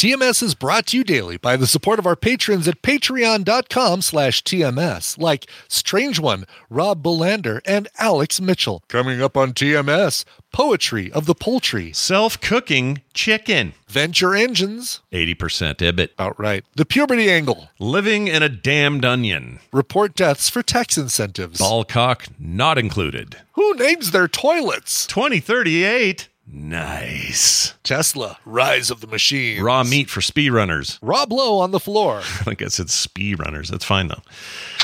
TMS is brought to you daily by the support of our patrons at patreon.com slash TMS, like Strange One, Rob Belander, and Alex Mitchell. Coming up on TMS, Poetry of the Poultry, Self cooking chicken. Venture Engines, 80% Ibbott. outright, The Puberty Angle, Living in a damned onion. Report Deaths for Tax Incentives. Ballcock not included. Who names their toilets? 2038. Nice. Tesla, Rise of the Machine. Raw meat for speed runners. Rob Lowe on the floor. I think I said speed runners. That's fine though.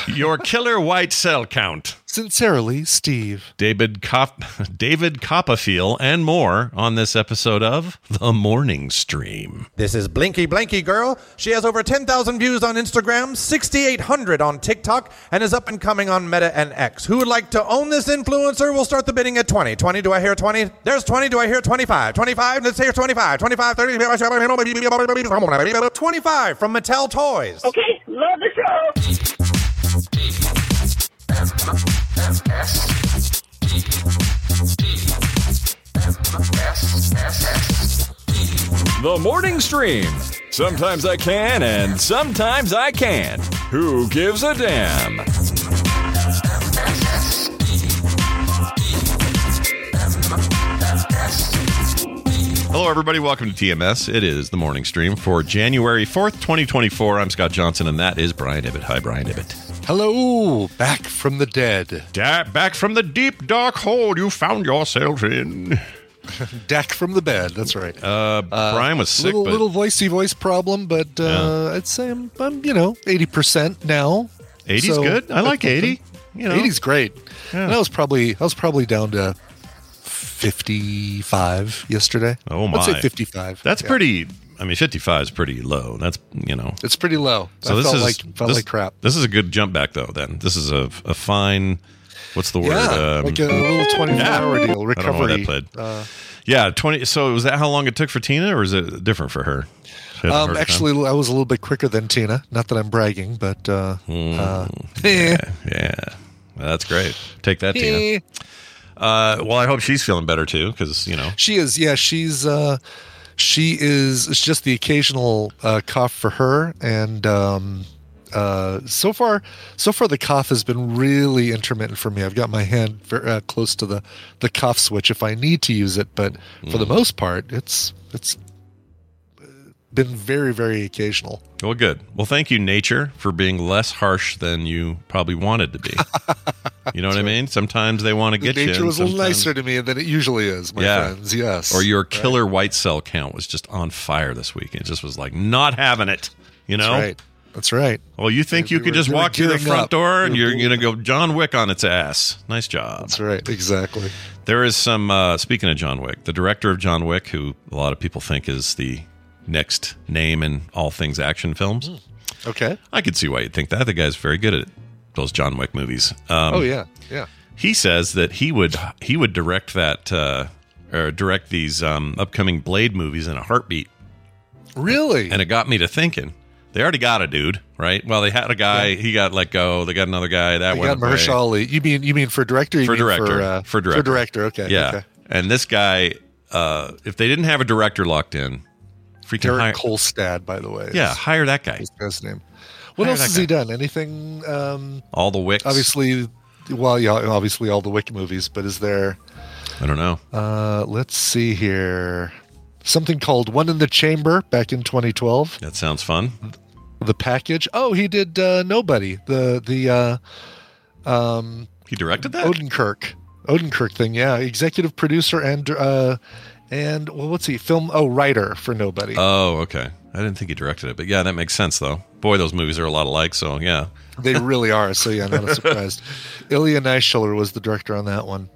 Your killer white cell count. Sincerely, Steve. David Cop- David Copperfield and more on this episode of The Morning Stream. This is Blinky Blanky Girl. She has over 10,000 views on Instagram, 6,800 on TikTok, and is up and coming on Meta and X. Who would like to own this influencer? We'll start the bidding at 20. 20, do I hear 20? There's 20, do I hear 25? 25, let's hear 25. 25, 30, 25 from Mattel Toys. Okay, love the show. The morning stream. Sometimes I can and sometimes I can't. Who gives a damn? Hello, everybody. Welcome to TMS. It is the morning stream for January 4th, 2024. I'm Scott Johnson, and that is Brian Ibbott. Hi, Brian Ibbott. Hello, back from the dead. Da- back from the deep, dark hole you found yourself in. Deck from the bed. That's right. Uh, Brian was sick, little but little voicey voice problem, but uh, I'd say I'm, I'm you know eighty percent now. 80's So, good. I like 80. You know, 80's great. And I was probably I was probably down to fifty five yesterday. Oh, I'd my. say fifty five. That's pretty. I mean, 55 is pretty low. That's, you know. It's pretty low. So I this felt is like felt this, like crap. This is a good jump back though. Then this is a, a fine. What's the word? Yeah, Um, like a little twenty four yeah. hour deal I don't know recovery. that played. Uh, yeah, twenty. So was that how long it took for Tina, or is it different for her? She had a um, harder time? actually, I was a little bit quicker than Tina. Not that I'm bragging, but uh, Hmm. uh, eh. yeah, Well, that's great. Take that, Tina. Uh, well, I hope she's feeling better too, because you know. She is, yeah. She's uh, she is. It's just the occasional uh, cough for her, and um, uh, so far, so far the cough has been really intermittent for me. I've got my hand very, uh, close to the the cough switch if I need to use it, but for the Mm. most part, it's it's been very very occasional. Well, good. Well, thank you, nature, for being less harsh than you probably wanted to be. you know what I mean? Sometimes they want to get you. Nature was a little sometimes- nicer to me than it usually is, my Yeah. friends. Yes, Or your killer white cell count was just on fire this week. It just was like not having it. You know? That's right. That's right. Well, you think We you could were- just we walk through the front up. door and We you're going to go John Wick on its ass. Nice job. That's right. Exactly. There is some, uh, speaking of John Wick, the director of John Wick, who a lot of people think is the next name in all things action films. Okay. I could see why you'd think that. The guy's very good at those John Wick movies. Um, oh yeah. Yeah. he says that he would he would direct that uh, or direct these um, upcoming Blade movies in a heartbeat, Really? and it got me to thinking. They already got a dude, right? Well, they had a guy. He got let go. They got another guy that You went got. Mahershala. You mean you mean for director? You For mean director. For, uh, For director. For director. Okay. Yeah, Okay. and this guy, uh, if they didn't have a director locked in, freaking Derek hire, Kolstad, by the way. yeah, hire that guy. his name. What Hire else has he done? Anything? Um, All the wicks. obviously, well, yeah, obviously all the Wick movies. But is there? I don't know. Uh, let's see here. something called One in the Chamber back in 2012. That sounds fun. The package. Oh, he did uh, Nobody. The the uh, um, He directed that. Odenkirk. Odenkirk thing. Yeah, executive producer and uh, and well, let's see, Film. Oh, writer for Nobody. Oh, okay. I didn't think he directed it, but yeah, that makes sense though. Boy, those movies are a lot alike. So yeah, they really are. So yeah, not surprised. Ilya Naishuller was the director on that one.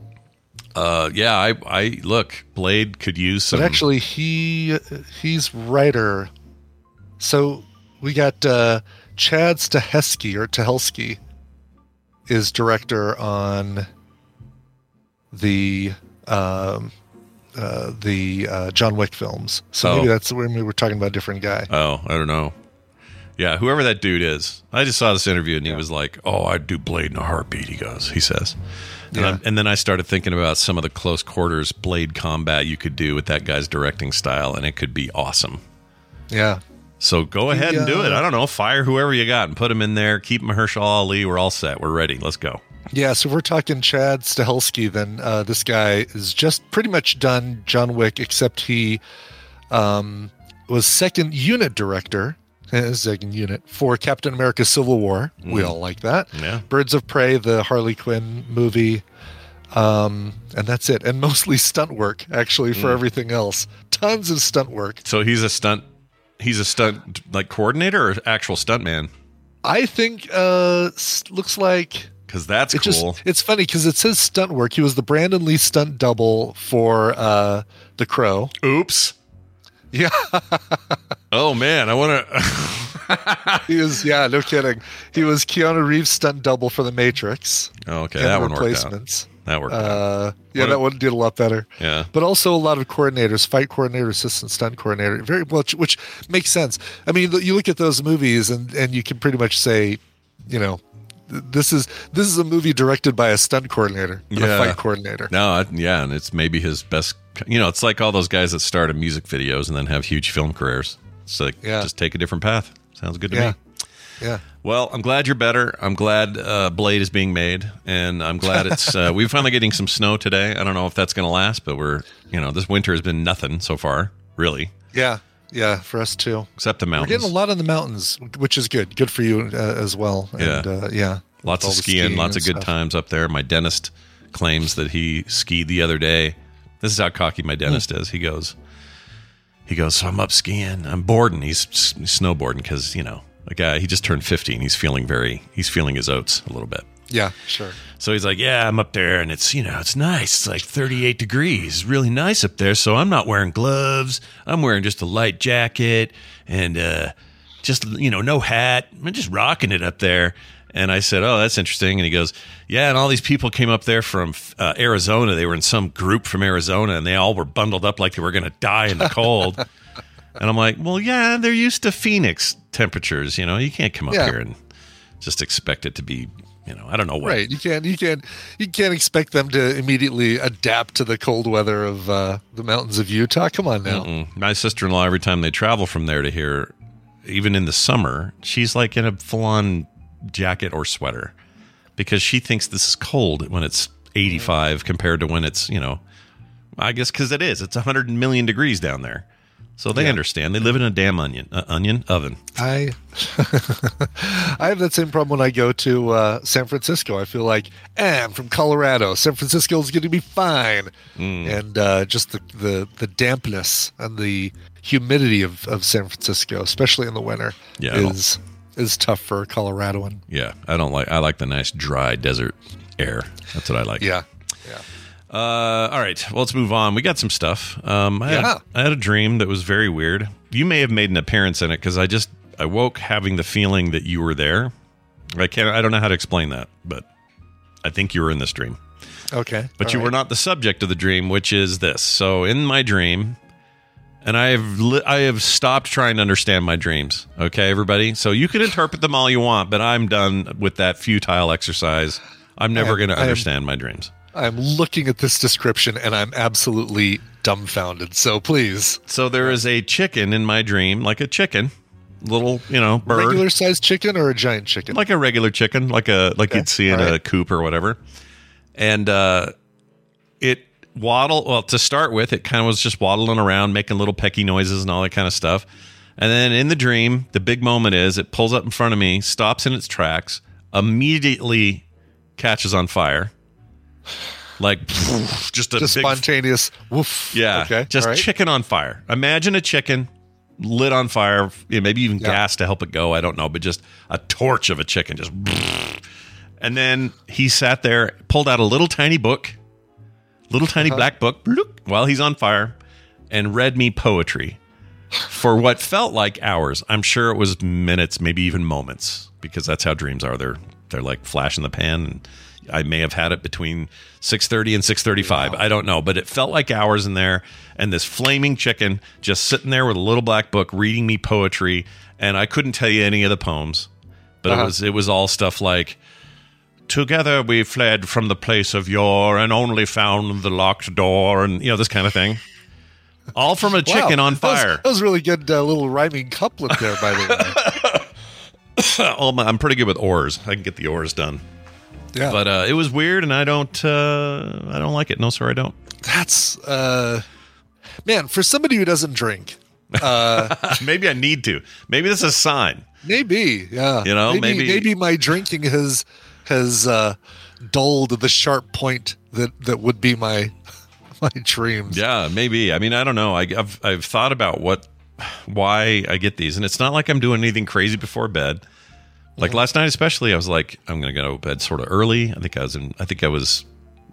uh, yeah. I, I look. Blade could use some. But actually, he he's writer. So we got uh, Chad Stahelski or Tahelsky is director on the um, uh, the uh, John Wick films. So Oh. maybe that's when we were talking about a different guy. Oh, I don't know. Yeah, whoever that dude is. I just saw this interview and he was like, "Oh, I'd do Blade in a heartbeat." He goes, he says, and, Yeah. And then I started thinking about some of the close quarters Blade combat you could do with that guy's directing style, and it could be awesome. Yeah, So go ahead and do uh, it. I don't know, fire whoever you got and put him in there. Keep Mahershala Ali. We're all set. We're ready. Let's go. Yeah. So we're talking Chad Stahelski. Then uh, this guy is just pretty much done John Wick, except he um, was second unit director, eh, second unit for Captain America: Civil War. We all like that. Yeah. Birds of Prey, the Harley Quinn movie, um, and that's it. And mostly stunt work, actually, for everything else. Tons of stunt work. So he's a stunt. He's a stunt like coordinator or actual stunt man? I think uh, looks like Because that's it cool. just it's funny because it says stunt work. He was the Brandon Lee stunt double for uh, the Crow. Oops. Yeah, Oh man, I want to. he was. Yeah, no kidding. He was Keanu Reeves stunt double for the Matrix. Oh, okay, that one worked out. replacements. That worked out. Uh, yeah, What that a- one did a lot better. Yeah. but also a lot of coordinators, fight coordinator, assistant stunt coordinator, very which, which makes sense. I mean, you look at those movies, and and you can pretty much say, you know, this is this is a movie directed by a stunt coordinator, Yeah. a fight coordinator. No, yeah, and it's maybe his best. You know, it's like all those guys that start in music videos and then have huge film careers. It's like Yeah. just take a different path. Sounds good to Yeah. me. Yeah, Well, I'm glad you're better. I'm glad uh, Blade is being made, and I'm glad it's. Uh, we're finally getting some snow today. I don't know if that's going to last, but we're. You know, this winter has been nothing so far, really, yeah, yeah. For us too. except the mountains. We're getting a lot in the mountains, which is good. Good for you uh, as well. Yeah. and, uh, yeah. Lots of the skiing, lots of good stuff. times up there. My dentist claims that he skied the other day. This is how cocky my dentist Hmm. is. He goes, he goes, so I'm up skiing. I'm boarding. He's snowboarding because you know a guy. He just turned 50 and he's feeling very. He's feeling his oats a little bit. Yeah, sure. So he's like, yeah, I'm up there and it's, you know, it's nice. It's like 38 degrees, really nice up there. So I'm not wearing gloves. I'm wearing just a light jacket and uh, just, you know, no hat. I'm just rocking it up there. And I said, oh, that's interesting. And he goes, yeah. And all these people came up there from uh, Arizona. They were in some group from Arizona and they all were bundled up like they were going to die in the cold. and I'm like, well, yeah, they're used to Phoenix temperatures. You know, you can't come up Yeah. here and just expect it to be, you know, I don't know what. Right. You can't you can't you can't expect them to immediately adapt to the cold weather of uh, the mountains of Utah. Come on now. Mm. My sister in law, every time they travel from there to here, even in the summer, she's like in a full on jacket or sweater because she thinks this is cold when it's 85 compared to when it's, you know, I guess because it is. It's 100 million degrees down there. So they understand. They live in a damn onion, uh, onion oven. I I have that same problem when I go to uh, San Francisco. I feel like, eh, I'm from Colorado. San Francisco is going to be fine, Mm. and uh, just the, the the dampness and the humidity of, of San Francisco, especially in the winter, Yeah, is is tough for a Coloradoan. Yeah, I don't like. I like the nice dry desert air. That's what I like. Yeah, yeah. Uh, all right. Well, let's move on. We got some stuff. Um, I, Yeah. had, I had a dream that was very weird. You may have made an appearance in it because I just I woke having the feeling that you were there. I can't. I don't know how to explain that, but I think you were in this dream. Okay, But all you right. were not the subject of the dream, which is this. So in my dream, and I have li- I have stopped trying to understand my dreams. Okay, everybody. So you can interpret them all you want, but I'm done with that futile exercise. I'm never going to I am- understand my dreams. I'm looking at this description and I'm absolutely dumbfounded. So please, So there is a chicken in my dream, like a chicken, little you know bird, regular sized chicken or a giant chicken? like a regular chicken, like a like Okay, you'd see in all a coop or whatever, and uh, it waddle. Well, to start with, it kind of was just waddling around, making little pecky noises and all that kind of stuff. And then in the dream, the big moment is it pulls up in front of me, stops in its tracks, immediately catches on fire. Like just a Just big spontaneous woof. yeah, Okay. just right. chicken on fire. Imagine a chicken lit on fire, maybe even Yeah. gas to help it go. I don't know, but just a torch of a chicken, just. And then he sat there, pulled out a little tiny book, little tiny Uh-huh. black book, while he's on fire, and read me poetry for what felt like hours. I'm sure it was minutes, maybe even moments, because that's how dreams are. They're they're like flash in the pan. And I may have had it between 6:30 and 6:35. I don't know, but it felt like hours in there. And this flaming chicken just sitting there with a little black book reading me poetry, and I couldn't tell you any of the poems, but Uh-huh. it was it was all stuff like. Together we fled from the place of yore and only found the locked door, and you know this kind of thing. All from a Wow, chicken on that was- fire. That was, really good uh, little rhyming couplet there, by the way. oh, I'm pretty good with oars. I can get the oars done. Yeah, But uh, it was weird, and I don't. Uh, I don't like it. No, sir, I don't. that's uh, man for somebody who doesn't drink. Maybe I need to. Maybe this is a sign. Maybe, yeah. You know, maybe maybe- maybe my drinking has has uh, dulled the sharp point that that would be my my dreams. Yeah, maybe. I mean, I don't know. I, I've I've thought about what, why I get these, and it's not like I'm doing anything crazy before bed. Like last night, especially, I was like, I'm gonna go to bed sort of early. I think I was in. I think I was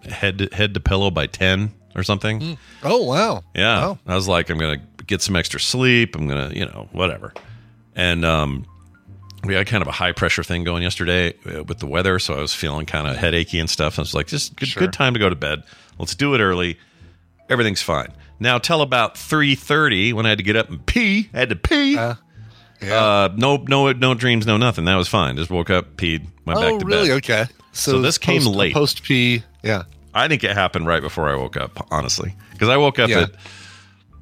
head to, head to pillow by ten or something. Oh wow. Yeah. Wow. I was like, I'm gonna get some extra sleep. I'm gonna, you know, whatever. And um, we had kind of a high pressure thing going yesterday uh, with the weather, so I was feeling kind of headachy and stuff. I was like, just good, Sure. good time to go to bed. Let's do it early. Everything's fine. Now, till about three thirty, when I had to get up and pee, I had to pee. Uh, Uh, no, no, no dreams, no nothing. That was fine. Just woke up, peed, went back oh to really? bed. Okay. So, So this came late. Post P. Yeah. I think it happened right before I woke up, honestly, because I woke up Yeah. at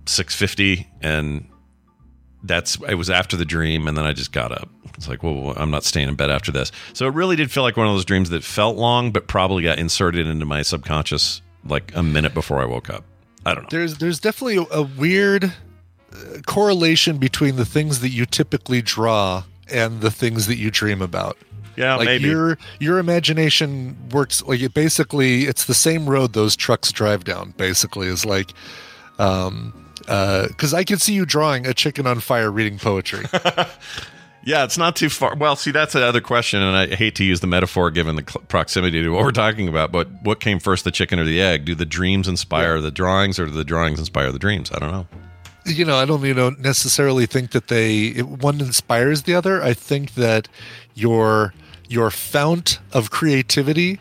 six fifty, and that's it was after the dream, and then I just got up. It's like, well, I'm not staying in bed after this. So it really did feel like one of those dreams that felt long, but probably got inserted into my subconscious like a minute before I woke up. I don't know. There's there's definitely a, weird correlation between the things that you typically draw and the things that you dream about. Yeah, like maybe. your your imagination works like it basically it's the same road those trucks drive down basically is like um uh because i can see you drawing a chicken on fire reading poetry Yeah, it's not too far. Well, see, that's another question, and I hate to use the metaphor given the cl- proximity to what we're talking about. But what came first, the chicken or the egg? Do the dreams inspire the drawings, or do the drawings inspire the dreams? I don't know. You know i don't you know necessarily think that they it, one inspires the other i think that your your fount of creativity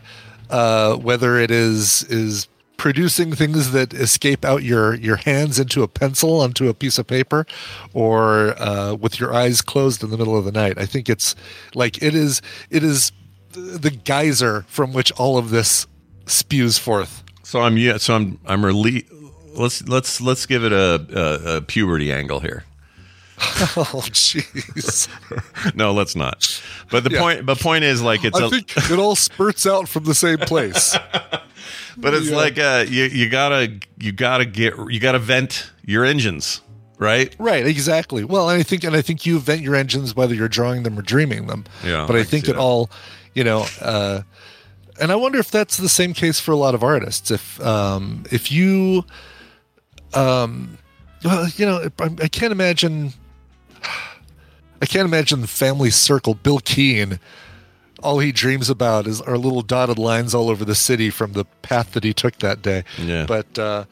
uh whether it is is producing things that escape out your your hands into a pencil onto a piece of paper or uh with your eyes closed in the middle of the night i think it's like it is it is the geyser from which all of this spews forth So I'm yeah. So I'm I'm rele- Let's let's let's give it a, a, a puberty angle here. oh jeez No, let's not. But the Yeah. point, but point is like it's i a, think it all spurts out from the same place but it's Yeah. like uh, you you gotta you gotta get you gotta vent your engines, right? Right, exactly. Well, and I think, and I think you vent your engines whether you're drawing them or dreaming them. Yeah, But I I, think it that. all, you know, uh, and I wonder if that's the same case for a lot of artists. If um, if you, um, well, you know, I, I can't imagine. I can't imagine the family circle. Bill Keane, all he dreams about is are little dotted lines all over the city from the path that he took that day. Yeah. But uh,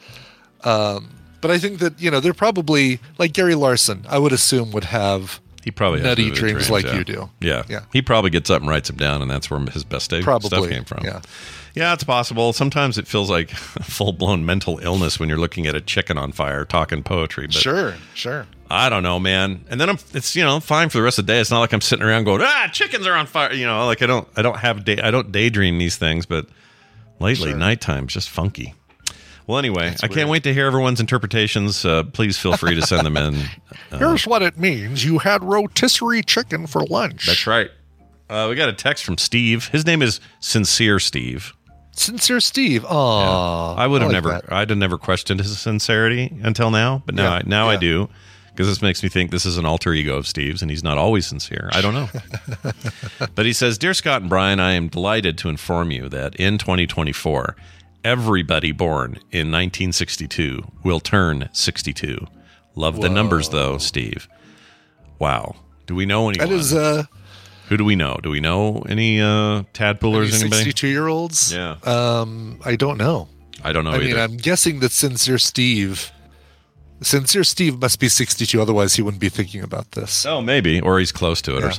um, but I think that you know they're probably like Gary Larson. I would assume would have He probably has nutty dreams like yeah. you do. Yeah, Yeah. He probably gets up and writes them down, and that's where his best day stuff Probably, came from. yeah. yeah, it's possible. Sometimes it feels like full blown mental illness when you're looking at a chicken on fire talking poetry. But Sure, sure. I don't know, man. And then I'm, it's you know fine for the rest of the day. It's not like I'm sitting around going, ah, chickens are on fire. You know, like I don't, I don't have day, I don't daydream these things. But lately, Sure. nighttime's just funky. Well, anyway, I can't wait to hear everyone's interpretations. Uh, please feel free to send them in. Here's what it means: you had rotisserie chicken for lunch. That's right. Uh, we got a text from Steve. His name is Sincere Steve. Sincere Steve. Aw. I would have like never, that. I'd have never questioned his sincerity until now, but now, Yeah, I, now I do, because this makes me think this is an alter ego of Steve's, and he's not always sincere. I don't know. but he says, "Dear Scott and Brian, I am delighted to inform you that in 2024, everybody born in 1962 will turn 62. Love the numbers, though, Steve. Wow. Do we know anyone? That is uh, Who do we know? Do we know any uh, tadpoolers? Anybody? 62 year olds. Yeah. Um, I don't know. I don't know I either. mean, I'm guessing that Sincere Steve, Sincere Steve must be 62. Otherwise, he wouldn't be thinking about this. oh, maybe, or he's close to it or Yeah.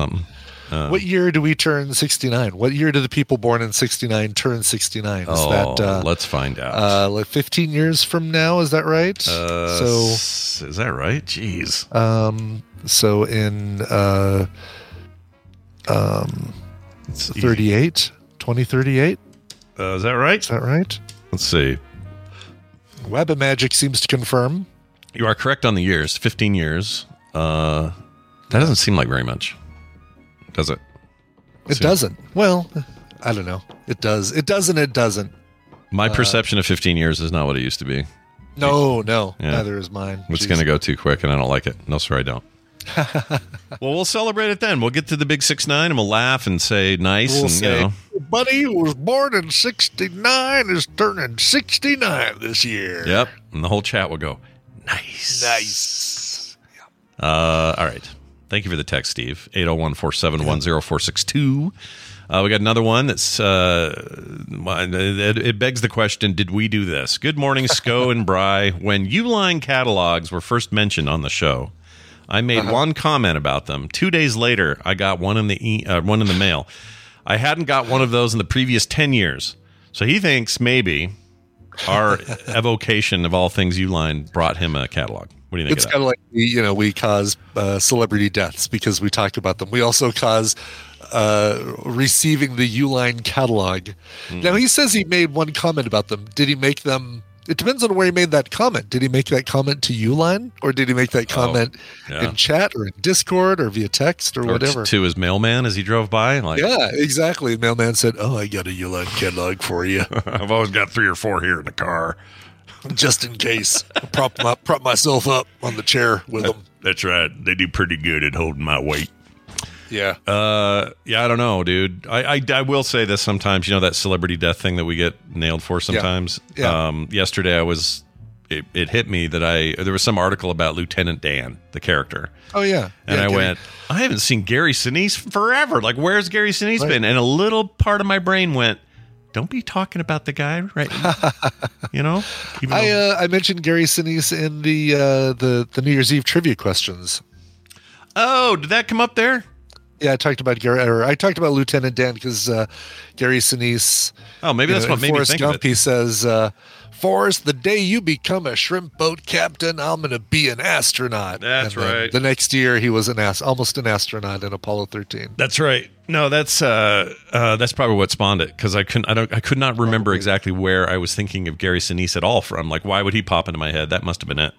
Something. What year do we turn 69? What year do the people born in 69 turn 69? Is oh, that uh, let's find out. uh, like 15 years from now? Is that right? Uh, so, is that right? Jeez. um, so in uh, um, it's 38, 2038. Uh, is that right? Is that right? Let's see. Web of Magic seems to confirm. You are correct on the years. Fifteen years. Uh, that doesn't seem like very much, does it? It See. doesn't. Well, I don't know. It does. It doesn't. It doesn't. My Uh, perception of fifteen years is not what it used to be. No, no. Yeah. Neither is mine. It's going to go too quick, and I don't like it. No, sir, I don't. well, we'll celebrate it then. We'll get to the big six nine, and we'll laugh and say nice, We'll and say, you know, buddy who was born in 69 is turning 69 this year. yep. And the whole chat will go nice, Nice. Uh, all right. Thank you for the text, Steve. 801 471 0462. Uh, we got another one that's, uh, it, it begs the question Did we do this? Good morning, Sco and Bry. When Uline catalogs were first mentioned on the show, I made Uh-huh. one comment about them. Two days later, I got one in the e- uh, one in the mail. I hadn't got one of those in the previous ten years, so he thinks maybe our evocation of all things Uline brought him a catalog. What do you think? It's kind of like we, you know, we cause uh, celebrity deaths because we talk about them. We also cause uh, receiving the Uline catalog. Hmm. Now he says he made one comment about them. Did he make them? It depends on where he made that comment. Did he make that comment to Uline, or did he make that comment Oh, yeah. in chat, or in Discord, or via text, or, or whatever? to his mailman as he drove by. Like, yeah, exactly. The Mailman said, "Oh, I got a Uline catalog for you, I've always got three or four here in the car. Just in case." prop my, prop myself up on the chair with them. That's right. They do pretty good at holding my weight. Yeah. Uh, yeah, I don't know, dude. I, I, I will say this sometimes. You know that celebrity death thing that we get nailed for sometimes. Yeah. Um, yesterday I was. It, it hit me that I there was some article about Lieutenant Dan, the character, Oh yeah. and Yeah, I Gary. went, I haven't seen Gary Sinise forever. Like, where's Gary Sinise Right. been? And a little part of my brain went, "Don't be talking about the guy, right?" you know. I uh, I mentioned Gary Sinise in the uh, the the New Year's Eve trivia questions. oh, did that come up there? Yeah, I talked about Gary, or I talked about Lieutenant Dan because uh, Gary Sinise. Oh, maybe that's know, what made me Forrest think Gump, of it. He says, uh, "Forrest, the day you become a shrimp boat captain, I'm going to be an astronaut." That's right. The next year, he was an ast- almost an astronaut in Apollo 13. That's right. No, that's uh, uh, that's probably what spawned it because I couldn't, I don't, I could not remember exactly where I was thinking of Gary Sinise at all from. Like, why would he pop into my head? That must have been it.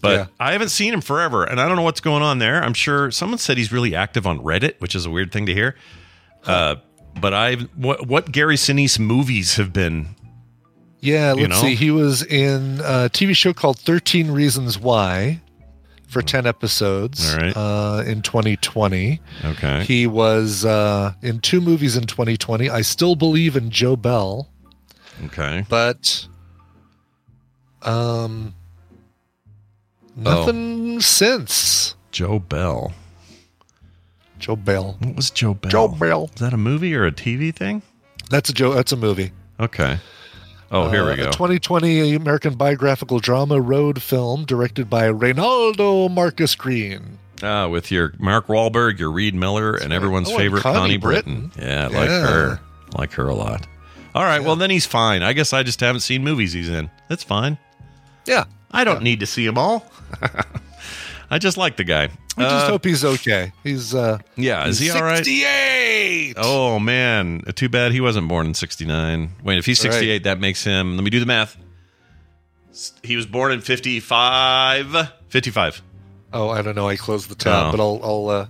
But Yeah. I haven't seen him forever, and I don't know what's going on there. I'm sure someone said he's really active on Reddit, which is a weird thing to hear. Uh, but I, what, what Gary Sinise movies have been? Yeah, let's know? see. He was in a TV show called 13 Reasons Why for 10 episodes right. uh, in 2020. Okay, He was uh, in two movies in 2020. I still believe in Joe Bell, okay. but um, Oh. nothing since Joe Bell. Joe Bell. What was Joe Bell? Joe Bell. Is that a movie or a TV thing? That's a Joe. That's a movie. Okay. Oh, here we Uh, go. A 2020 American biographical drama road film directed by Reinaldo Marcus Green. Ah, with your Mark Wahlberg, your Reid Miller, and everyone's Oh, and favorite Connie Connie, Britton. Britton. Yeah, I like Yeah. her. Like her a lot. All right, well then he's fine. I guess I just haven't seen movies he's in. That's fine. Yeah, I don't need to see them all. I just like the guy. we just Uh, hope he's okay. He's uh, yeah, is he all right? 68. Oh man, too bad he wasn't born in '69. Wait, if he's Right. 68, that makes him. Let me do the math. He was born in 55. 55. Oh, I don't know. I closed the tab, Oh. but I'll I'll uh,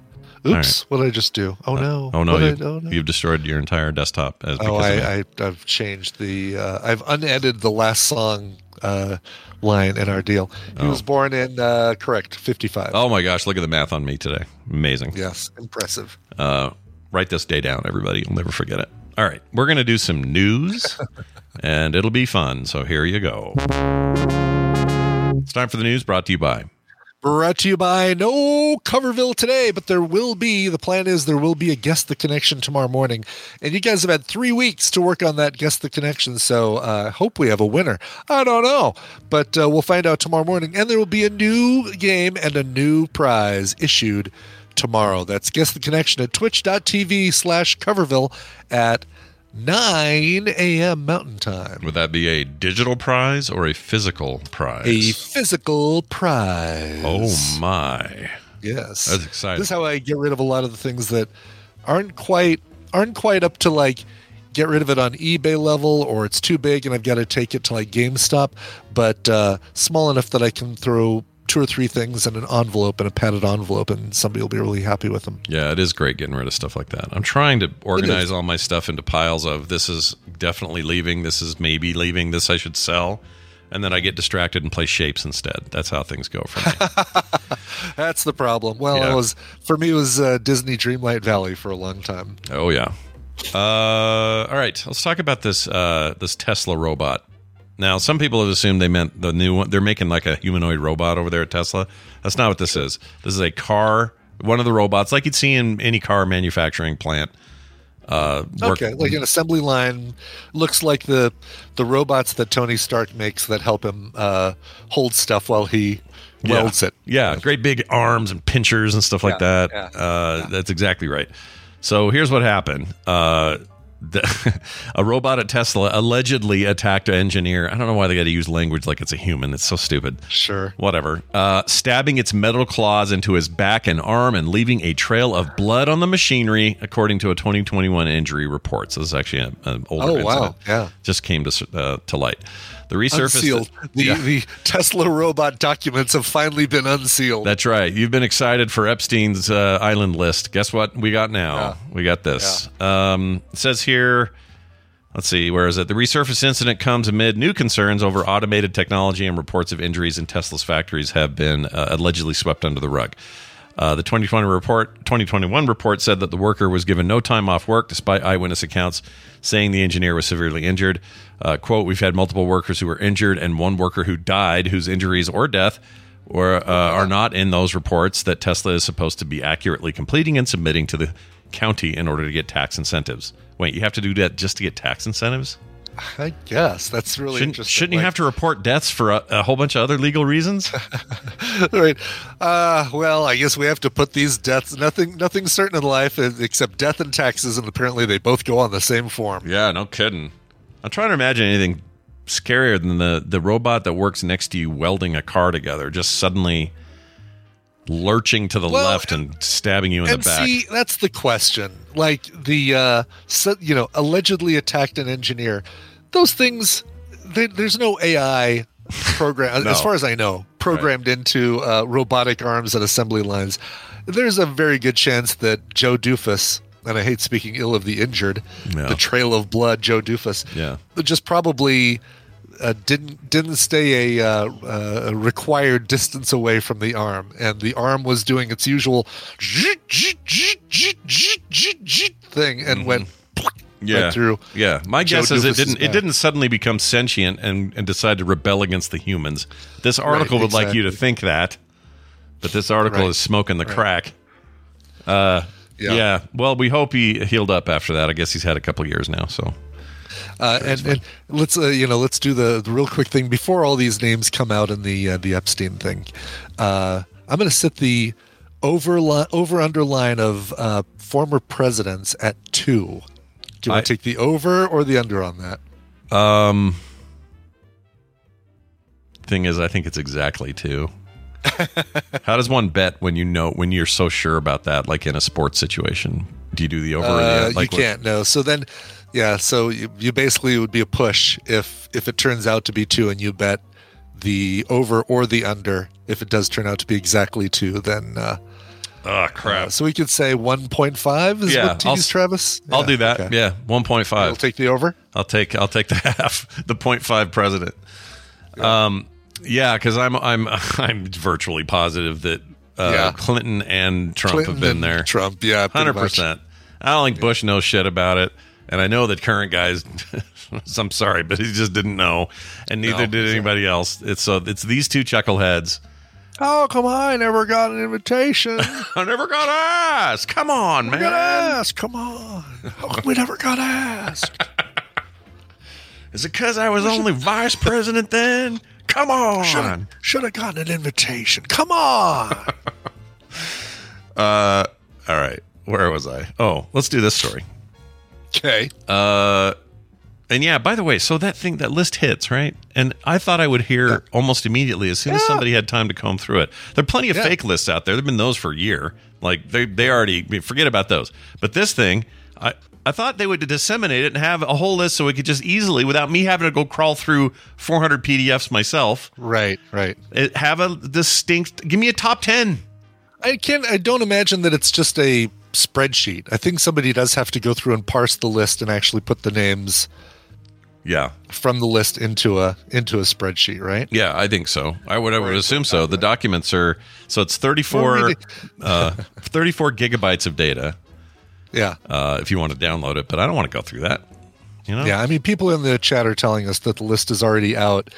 Oops! What did I just do? Oh no! Oh no, you've, I- oh, no. you've destroyed your entire desktop. As Oh. I, I I've changed the uh, I've unedited the last song uh, line in our deal. He was born in uh, correct fifty five. oh my gosh, look at the math on me today. Amazing. yes, impressive. Uh, write this day down, everybody. You'll never forget it. All right, we're going to do some news, and it'll be fun. So here you go. It's time for the news brought to you by. Brought to you by No Coverville today, but there will be. The plan is there will be a Guess the Connection tomorrow morning. And you guys have had three weeks to work on that Guess the Connection, so I uh, hope we have a winner. I don't know, but uh, we'll find out tomorrow morning. And there will be a new game and a new prize issued tomorrow. That's Guess the Connection at twitch.tv slash Coverville at 9 a.m. Mountain Time. Would that be a digital prize or a physical prize? A physical prize. oh my! Yes, That's exciting. This is how I get rid of a lot of the things that aren't quite aren't quite up to like get rid of it on eBay level, or it's too big and I've got to take it to like GameStop, but uh, small enough that I can throw two or three things in an envelope and a padded envelope, and somebody will be really happy with them. Yeah, it is great getting rid of stuff like that. I'm trying to organize all my stuff into piles of this is definitely leaving, this is maybe leaving, this I should sell. And then I get distracted and play shapes instead. That's how things go for me. That's the problem. Well, Yeah. it was for me it was uh, Disney Dreamlight Valley for a long time. oh yeah. Uh, all right, let's talk about this uh, this Tesla robot. Now, some people have assumed they meant the new one. They're making like a humanoid robot over there at Tesla. That's not what this is. This is a car, one of the robots, like you'd see in any car manufacturing plant. Uh, work- Okay, like an assembly line looks like the the robots that Tony Stark makes that help him uh, hold stuff while he welds yeah. it. Yeah, great big arms and pinchers and stuff like Yeah, that. yeah, uh, That's exactly right. So here's what happened. Uh, the, a robot at Tesla allegedly attacked an engineer. I don't know why they got to use language like it's a human. It's so stupid. Sure. Whatever. Uh, stabbing its metal claws into his back and arm and leaving a trail of blood on the machinery, according to a 2021 injury report. So this is actually an, older Oh, incident. wow. Yeah. Just came to uh, to light. The resurfaced. Unsealed. The Yeah. the Tesla robot documents have finally been unsealed. That's right. You've been excited for Epstein's uh, island list. Guess what we got now? Yeah. We got this. Um, it says here, let's see, where is it? The resurface incident comes amid new concerns over automated technology and reports of injuries in Tesla's factories have been uh, allegedly swept under the rug. Uh, the 2020 report, 2021 report said that the worker was given no time off work, despite eyewitness accounts saying the engineer was severely injured. Uh, "Quote: We've had multiple workers who were injured, and one worker who died, whose injuries or death uh, are not in those reports that Tesla is supposed to be accurately completing and submitting to the county in order to get tax incentives." Wait, you have to do that just to get tax incentives? I guess that's really Shouldn't, interesting. shouldn't you have to report deaths for a, a whole bunch of other legal reasons? right. Uh, well, I guess we have to put these deaths. Nothing, nothing certain in life except death and taxes, and apparently they both go on the same form. Yeah, no kidding. I'm trying to imagine anything scarier than the the robot that works next to you welding a car together, just suddenly lurching to the Well, left and stabbing you in and the back. see, that's the question. Like the, uh, so, you know, allegedly attacked an engineer. Those things, they, there's no AI program, No. as far as I know, programmed into uh, robotic arms and assembly lines. There's a very good chance that Joe Doofus, and I hate speaking ill of the injured, the trail of blood, Joe Doofus, Yeah. just probably uh, didn't didn't stay a, uh, uh, a required distance away from the arm, and the arm was doing its usual thing and went yeah, through. Yeah, my Joe guess is it didn't. It didn't suddenly become sentient and, and decide to rebel against the humans. This article would like you to think that, but this article Right. is smoking the crack. Uh, Yeah. yeah. Well, we hope he healed up after that. I guess he's had a couple years now. So Uh, and, and let's uh, you know let's do the, the real quick thing before all these names come out in the uh, the Epstein thing. Uh, I'm going to set the over over underline of uh, former presidents at two. Do you want I- to take the over or the under on that? Um, thing is, I think it's exactly two. How does one bet when you know when you're so sure about that? Like in a sports situation, do you do the over? or Uh, the, you like what- can't know. So then, yeah. So you, you basically would be a push if if it turns out to be two, and you bet the over or the under. If it does turn out to be exactly two, then uh, Oh crap! Uh, so we could say 1.5 is Yeah, what I'll Travis. I'll do that. okay. Yeah, one point five. point We'll take the over. I'll take I'll take the half, the 0.5 president. Um, yeah, because I'm I'm I'm virtually positive that uh, Yeah. Clinton and Trump Clinton have been there. Trump, yeah, hundred percent. I don't think Bush knows shit about it, and I know that current guys. I'm sorry, but he just didn't know, and neither No, did yeah. anybody else. It's so it's these two chuckleheads. Oh, come on. I never got an invitation. I never got asked. Come on, We man. got asked. Come on. We never got asked? Is it because I was only vice president then? Come on. Should should have gotten an invitation. Come on. Uh, all right. Where was I? Oh, let's do this story. Okay. Uh, and yeah, by the way, so that thing, that list hits, right? And I thought I would hear almost immediately as soon as somebody had time to comb through it. There are plenty of Yeah. fake lists out there. There've been those for a year. Like they, they already forget about those. But this thing, I, I thought they would disseminate it and have a whole list so we could just easily, without me having to go crawl through 400 PDFs myself, Right, right. it- have a distinct. Give me a top 10. I can't, I don't imagine that it's just a spreadsheet. I think somebody does have to go through and parse the list and actually put the names Yeah, from the list into a into a spreadsheet, right? Yeah, I think so. I would, I would assume so. The documents are so it's 34, uh, 34 gigabytes of data Yeah. uh, if you want to download it, but I don't want to go through that. You know? Yeah, I mean, people in the chat are telling us that the list is already out,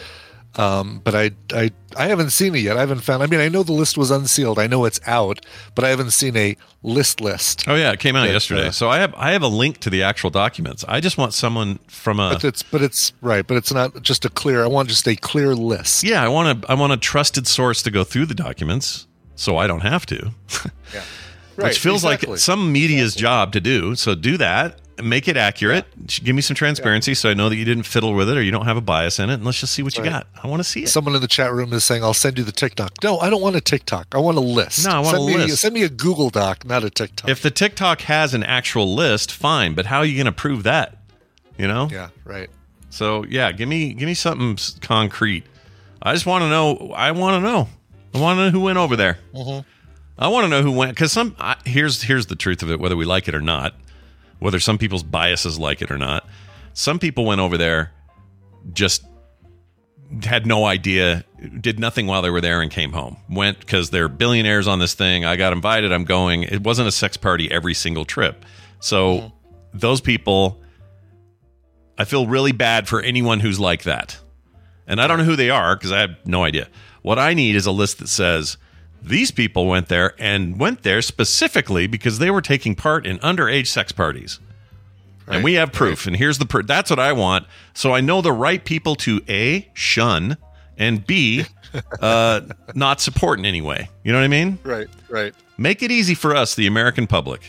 um, but I, I, I haven't seen it yet. I haven't found. I mean, I know the list was unsealed. I know it's out, but I haven't seen a list list. Oh yeah, it came out But, yesterday. uh, so I have I have a link to the actual documents. I just want someone from a But it's, but it's right. But it's not just a clear. I want just a clear list. yeah. I want a I want a trusted source to go through the documents, so I don't have to. Right, Which feels exactly. like some media's job to do. So do that. Make it accurate. Give me some transparency so I know that you didn't fiddle with it or you don't have a bias in it. And let's just see what you got. I want to see it. Someone in the chat room is saying, "I'll send you the TikTok." No, I don't want a TikTok. I want a list. No, I want send a me, list. Send me a Google Doc, not a TikTok. If the TikTok has an actual list, fine. But how are you going to prove that? You know. yeah, right. So yeah, give me give me something concrete. I just want to know. I want to know. I want to know who went over there. Mm-hmm. I want to know who went because some. I, here's here's the truth of it. Whether we like it or not, whether some people's biases like it or not, some people went over there, just had no idea, did nothing while they were there, and came home. Went because they're billionaires on this thing. I got invited. I'm going. It wasn't a sex party every single trip. So mm-hmm. those people I feel really bad for anyone who's like that. And I don't know who they are because I have no idea. What I need is a list that says these people went there and went there specifically because they were taking part in underage sex parties. And we have proof. And here's the proof. That's what I want. So I know the right people to A, shun, and B, uh, not support in any way. You know what I mean? Right, right. Make it easy for us, the American public.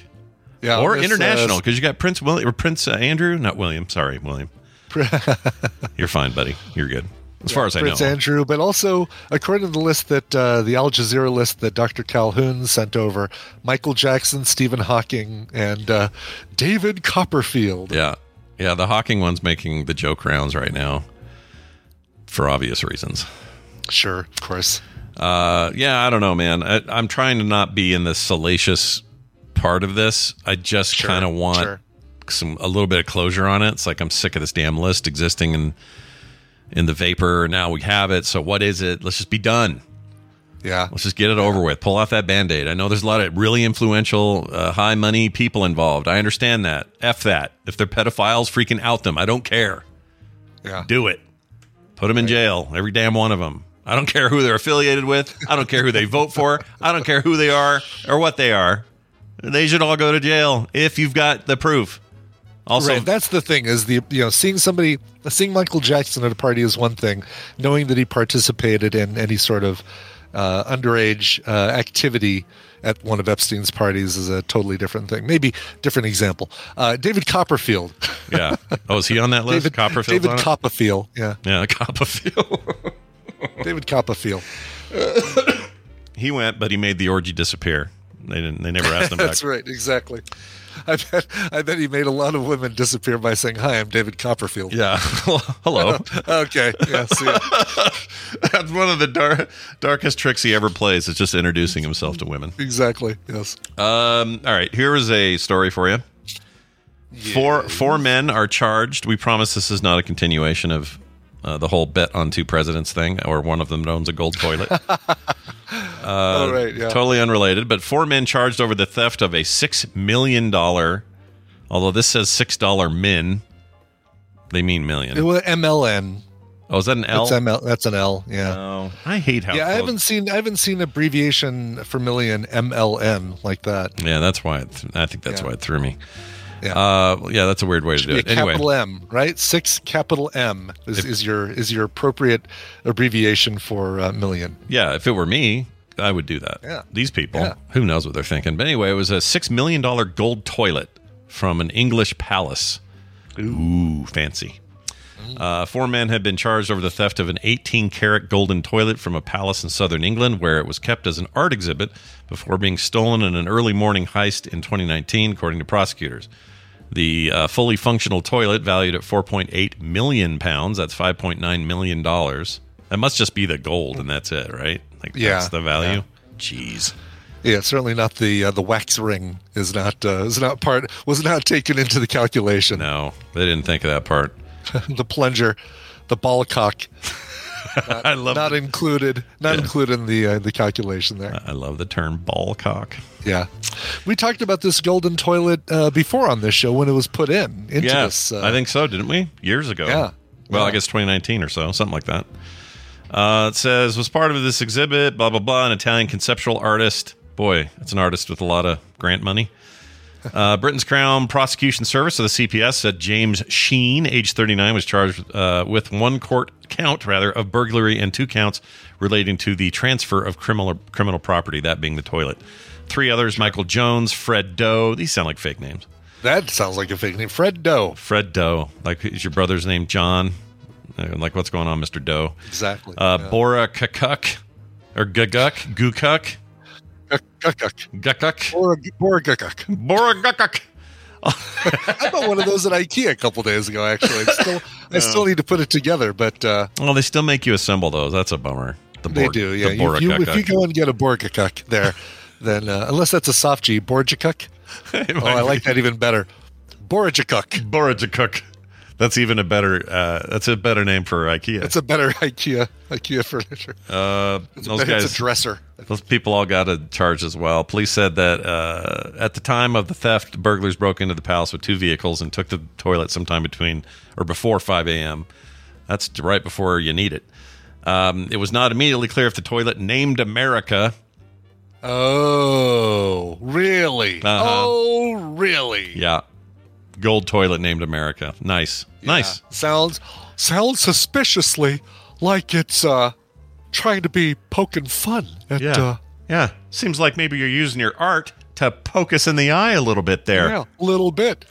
Yeah, or this, uh, international, because you got Prince William or Prince uh, Andrew, not William. Sorry, William. You're fine, buddy. You're good. As far as Prince I know. It's Andrew, but also according to the list that uh, the Al Jazeera list that Dr. Calhoun sent over, Michael Jackson, Stephen Hawking, and uh, David Copperfield. Yeah. Yeah, the Hawking one's making the joke rounds right now for obvious reasons. Sure, of course. Uh, yeah, I don't know, man. I, I'm trying to not be in the salacious part of this. I just Sure, kind of want sure. some a little bit of closure on it. It's like I'm sick of this damn list existing in in the vapor. Now we have it. So what is it? Let's just be done. Yeah, Let's just get it over with. Pull off that band aid. I know there's a lot of really influential, uh, high money people involved. I understand that. F that. If they're pedophiles, freaking out them. I don't care. yeah. Do it. Put them in jail. Every damn one of them. I don't care who they're affiliated with. I don't care who they vote for. I don't care who they are or what they are. They should all go to jail if you've got the proof. Also, right, that's the thing is the you know seeing somebody seeing Michael Jackson at a party is one thing, knowing that he participated in any sort of uh, underage uh, activity at one of Epstein's parties is a totally different thing. Maybe different example. Uh, David Copperfield. yeah. Oh, is he on that list? David Copperfield's David? Copperfield. Yeah, yeah, Copperfield. David Copperfield. he went, but he made the orgy disappear. They didn't. They never asked him back. That's right, exactly. I bet I bet he made a lot of women disappear by saying, "Hi, I'm David Copperfield." Yeah. Hello. okay. Yeah. See ya. That's one of the dar- darkest tricks he ever plays. Is just introducing himself to women. exactly. Yes. Um, all right, here is a story for you. Four four men are charged. We promise this is not a continuation of uh, the whole bet on two presidents thing, or one of them owns a gold toilet. Right. Yeah. Totally unrelated, but four men charged over the theft of a six million dollar. Although this says six dollar min, they mean million. It was MLN. oh, is that an L? That's ML. That's an L. Yeah. Oh, I hate how. yeah, I haven't seen I haven't seen abbreviation for million MLN like that. Yeah, that's why. It, I think that's Yeah. why it threw me. Yeah. Uh, yeah, that's a weird way to do a it. Anyway, capital M, right? Six capital M is, is your is your appropriate abbreviation for uh, million. Yeah, if it were me, I would do that. Yeah. These people, Yeah. who knows what they're thinking. But anyway, it was a $6 million gold toilet from an English palace. Ooh, fancy. Uh, four men had been charged over the theft of an 18 karat golden toilet from a palace in southern England where it was kept as an art exhibit before being stolen in an early morning heist in 2019, according to prosecutors. The uh, fully functional toilet, valued at 4.8 million pounds, that's 5.9 million dollars. That must just be the gold, and that's it, right? Like Yeah, that's the value. Jeez. Yeah, certainly not the uh, the wax ring is not uh, is not part was not taken into the calculation. No, they didn't think of that part. the plunger, the ball cock, I love. not the, included, not included in the uh, the calculation there. I love the term ball cock. Yeah, we talked about this golden toilet uh, before on this show when it was put in into yeah, this. Uh, I think so, didn't we? Years ago. Yeah. Well, I guess 2019 or so, something like that. Uh, it says was part of this exhibit. Blah blah blah. An Italian conceptual artist. Boy, it's an artist with a lot of grant money. Uh, Britain's Crown Prosecution Service, or the CPS, said James Sheen, age 39, was charged uh, with one court count, rather, of burglary and two counts relating to the transfer of criminal criminal property, that being the toilet. Three others: Michael Jones, Fred Doe. These sound like fake names. that sounds like a fake name, Fred Doe. Fred Doe. Like, is your brother's name John? Uh, Like, what's going on, Mister Doe? Exactly. Uh, yeah. Bora Kakuk or Guguk Gukuk Gukuk. Gukuk Or or Gukuk. Bora Gukuk. I bought one of those at IKEA a couple days ago. Actually, I still I still need to put it together, but uh, Well, they still make you assemble those. That's a bummer. The they do. Yeah, The if you, if you go and get a Borgakuk there, then uh, unless that's a soft G, Borgakuk. Oh, I like that even better. Borgakuk. Bora Gukuk. That's even a better. Uh, that's a better name for IKEA. It's a better IKEA IKEA furniture. uh, those it's guys. a dresser. Those people all got a charge as well. Police said that uh, at the time of the theft, burglars broke into the palace with two vehicles and took the toilet sometime between or before 5 a.m. That's right before you need it. Um, it was not immediately clear if the toilet named America. Oh, really? Uh-huh. Oh, really? Yeah, gold toilet named America. Nice, nice. Sounds sounds suspiciously like it's uh trying to be poking fun at Yeah, uh yeah. Seems like maybe you're using your art to poke us in the eye a little bit there. yeah, a little bit.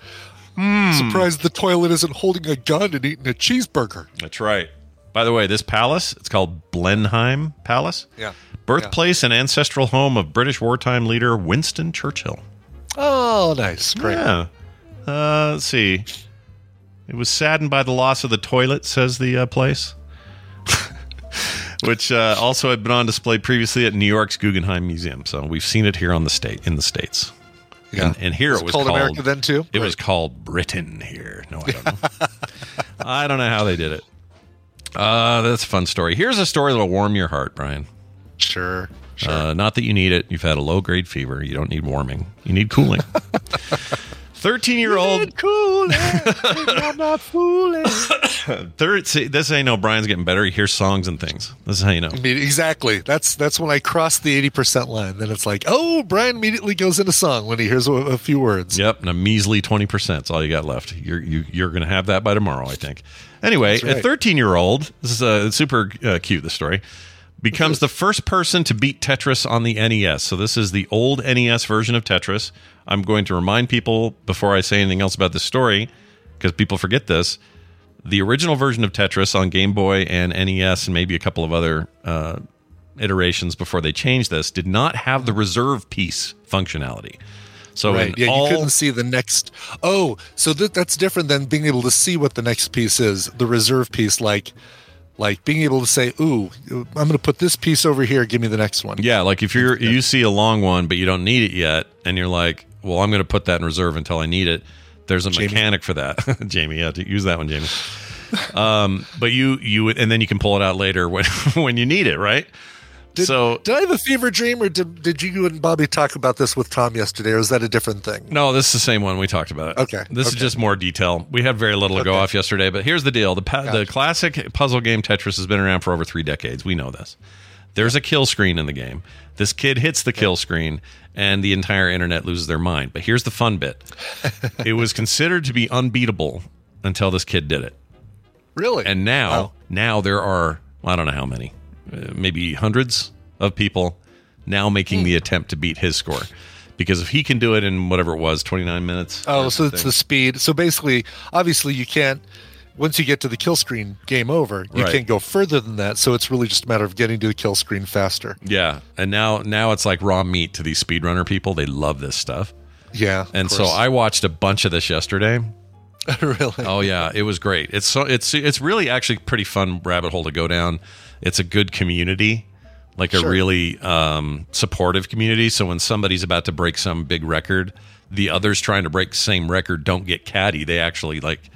Hmm. Surprised the toilet isn't holding a gun and eating a cheeseburger. That's right. By the way, this palace, it's called Blenheim Palace. Yeah. Birthplace and ancestral home of British wartime leader Winston Churchill. Oh, nice. Great. Yeah. Uh, let's see. It was saddened by the loss of the toilet, says the uh, place, which uh, also had been on display previously at New York's Guggenheim Museum. So we've seen it here on the state in the states. Yeah. And, and here It's it was called called, America then, too? It was called Britain here. No, I don't know. I don't know how they did it. Uh, that's a fun story. Here's a story that'll warm your heart, Brian. Sure. Sure. Uh, not that you need it. You've had a low grade fever. You don't need warming. You need cooling. 13 year old. cool. I'm not fooling. Third, see, this is how you know Brian's getting better. He hears songs and things. This is how you know. I mean, exactly. That's that's when I cross the eighty percent line. Then it's like, oh, Brian immediately goes into song when he hears a, a few words. Yep, and a measly 20%. That's all you got left. You're, you, you're going to have that by tomorrow, I think. Anyway, That's right. a 13 year old, this is uh, super uh, cute, this story, becomes the first person to beat Tetris on the NES. So this is the old NES version of Tetris. I'm going to remind people before I say anything else about this story, because people forget this. The original version of Tetris on Game Boy and NES and maybe a couple of other uh, iterations before they changed this did not have the reserve piece functionality. So right. Yeah, all, you couldn't see the next. Oh, so that that's different than being able to see what the next piece is. The reserve piece, like, like being able to say, "Ooh, I'm going to put this piece over here. Give me the next one." Yeah, like if you're you see a long one but you don't need it yet, and you're like, well, I'm going to put that in reserve until I need it. There's a mechanic for that, Jamie. Yeah, use that one, Jamie. Um, but you you and then you can pull it out later when when you need it, right? Did, so did I have a fever dream, or did did you and Bobby talk about this with Tom yesterday, or is that a different thing? No, this is the same one we talked about. It. Okay, This is just more detail. We had very little to go off yesterday, but here's the deal. The pa- the classic puzzle game Tetris has been around for over 3 decades. We know this. There's a kill screen in the game. This kid hits the kill screen and the entire internet loses their mind. But here's the fun bit. it was considered to be unbeatable until this kid did it. Really? And now, Wow. now there are I don't know how many, uh, maybe hundreds of people now making Hmm. the attempt to beat his score. Because if he can do it in whatever it was, 29 minutes. Oh, so it's the speed. So basically, obviously, you can't. Once you get to the kill screen, game over. You Right. can't go further than that. So it's really just a matter of getting to the kill screen faster. Yeah, and now now it's like raw meat to these speedrunner people. They love this stuff. Yeah. And so I watched a bunch of this yesterday. Really. Oh yeah, it was great. It's so it's it's really actually pretty fun rabbit hole to go down. It's a good community, like a really um, supportive community. So when somebody's about to break some big record, the others trying to break the same record don't get catty. They actually like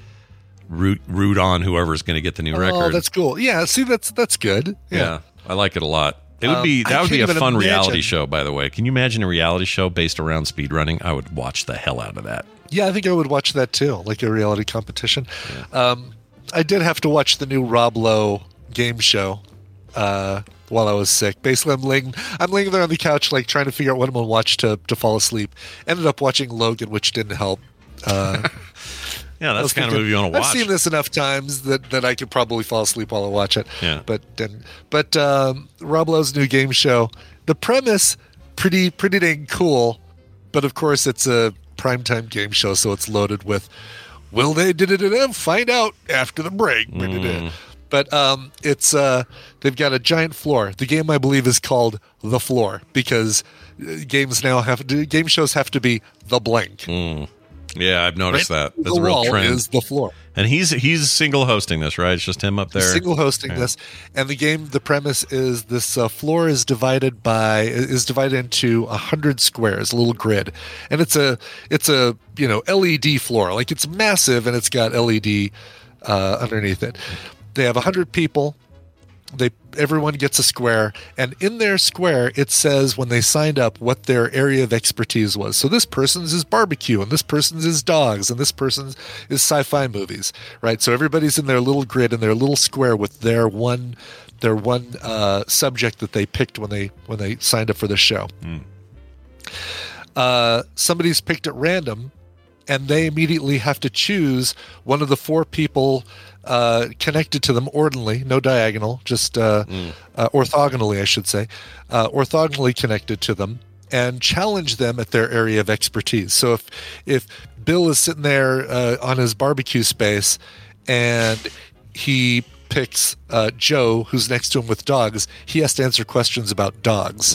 root root on whoever's going to get the new Oh, record. that's cool. Yeah. See, that's that's good. yeah. I like it a lot. It would Um, be I that would be a fun reality show. By the way, can you imagine a reality show based around speedrunning? I would watch the hell out of that. Yeah, I think I would watch that too, like a reality competition. Um, I did have to watch the new Rob Lowe game show uh, while I was sick. Basically, I'm laying I'm laying there on the couch, like trying to figure out what I'm gonna watch to to fall asleep. Ended up watching Logan, which didn't help. Uh, Yeah, that's kind of movie you want to watch. I've seen this enough times that, that I could probably fall asleep while I watch it. Yeah. But didn't. But um, Rob Lowe's new game show, the premise pretty pretty dang cool, but of course it's a primetime game show, so it's loaded with will they did it find out after the break. Mm. But um, it's uh, they've got a giant floor. The game I believe is called the floor because uh, games now have to game shows have to be the blank. Yeah, I've noticed Right? that. That's the a real trend. is the floor. and he's he's single hosting this, right? It's just him up there. single hosting this and the game the premise is this uh, floor is divided by is divided into a hundred squares a little grid and it's a it's a you know led floor like it's massive and it's got led uh, underneath it they have a hundred people they everyone gets a square and in their square it says when they signed up what their area of expertise was. So this person's is barbecue and this person's is dogs and this person's is sci-fi movies right? So everybody's in their little grid and their little square with their one their one uh, subject that they picked when they when they signed up for the show. Uh, somebody's picked at random and they immediately have to choose one of the four people uh, connected to them ordinally, no diagonal, just uh, uh, orthogonally, I should say, uh, orthogonally connected to them, and challenge them at their area of expertise. So if if Bill is sitting there uh, on his barbecue space and he picks uh, Joe, who's next to him with dogs, he has to answer questions about dogs.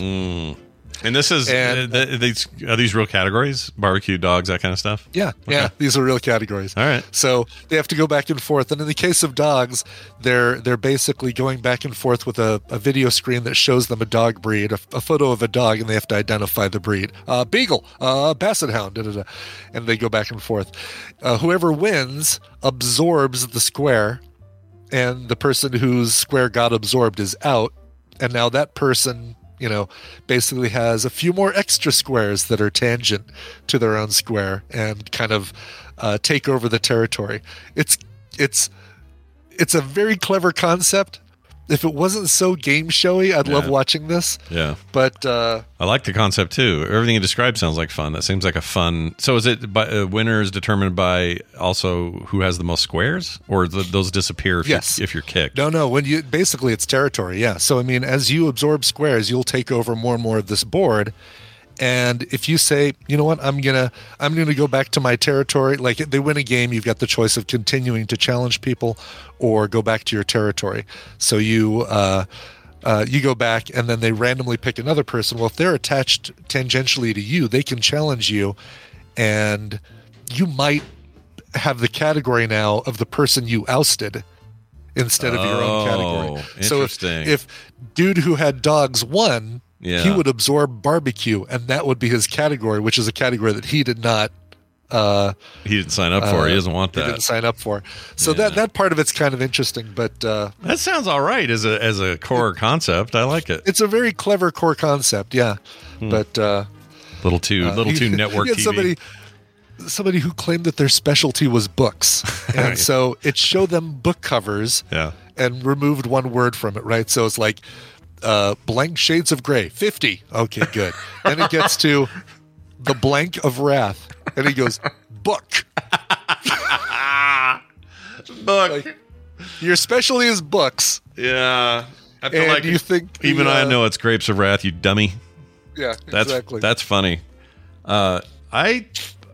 And this is And- uh, th- these are these real categories? Barbecue, dogs, that kind of stuff. Yeah, yeah, these are real categories. All right. So they have to go back and forth, and in the case of dogs, they're they're basically going back and forth with a, a video screen that shows them a dog breed, a, a photo of a dog, and they have to identify the breed. Uh, Beagle, uh, Basset Hound, da, da, da. and they go back and forth. Uh, whoever wins absorbs the square, and the person whose square got absorbed is out, and now that person. You know, basically has a few more extra squares that are tangent to their own square and kind of uh, take over the territory. It's it's it's a very clever concept. If it wasn't so game showy, I'd love watching this. Yeah, But uh, I like the concept too. Everything you described sounds like fun. That seems like a fun. So is it by, uh, winner is determined by also who has the most squares, or th- those disappear if Yes. you're, if you're kicked? no, no. When you basically it's territory, yeah. So I mean, as you absorb squares, you'll take over more and more of this board. And if you say, you know what, I'm gonna I'm gonna go back to my territory. Like they win a game, you've got the choice of continuing to challenge people or go back to your territory. So you uh, uh, you go back and then they randomly pick another person. Well, if they're attached tangentially to you, they can challenge you, and you might have the category now of the person you ousted instead of your own category. Oh, So if, if dude who had dogs won, Yeah. he would absorb barbecue, and that would be his category, which is a category that he did not. Uh, He didn't sign up for it. He uh, doesn't want that. He didn't sign up for. So that that part of it's kind of interesting, but uh, That sounds all right as a as a core concept. I like it. it's a very clever core concept. Yeah, Hmm. but uh, Little too uh, little too network TV. Somebody, somebody who claimed that their specialty was books, and so it showed them book covers. Yeah. and removed one word from it. Right, so it's like uh, blank shades of gray, fifty. Okay, good. then it gets to the blank of wrath, and he goes book. Book. Your specialty is books, yeah. I feel and like you think the, even I uh, know it's grapes of wrath, you dummy. Yeah, That's exactly. that's funny. Uh, I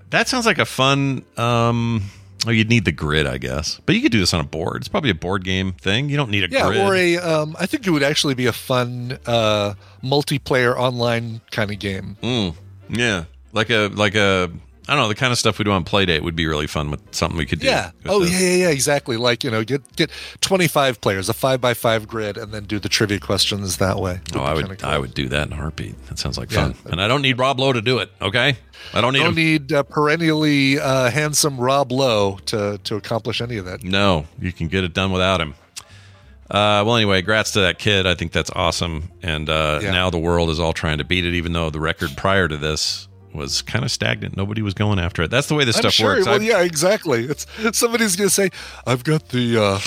that sounds like a fun. Um, oh, you'd need the grid, I guess, but you could do this on a board. It's probably a board game thing. You don't need a Yeah, grid. or a. Um, I think it would actually be a fun uh, multiplayer online kind of game. Mm, yeah, like a like a. I don't know the kind of stuff we do on Playdate would be really fun with something we could do. Yeah. Oh, yeah, yeah, yeah. Exactly. Like you know, get get twenty five players, a five by five grid, and then do the trivia questions that way. Oh, I Would be would kinda cool. I would do that in a heartbeat. That sounds like Yeah. fun. And I don't need Rob Lowe to do it. Okay, I don't need Don't him. need uh, perennially uh, handsome Rob Lowe to to accomplish any of that. No, you can get it done without him. Uh, well, anyway, grats to that kid. I think that's awesome. And uh, Yeah. now the world is all trying to beat it, even though the record prior to this was kind of stagnant. Nobody was going after it. That's the way this I'm stuff sure. works. Well, I've- yeah, exactly. It's somebody's gonna say, "I've got the." Uh,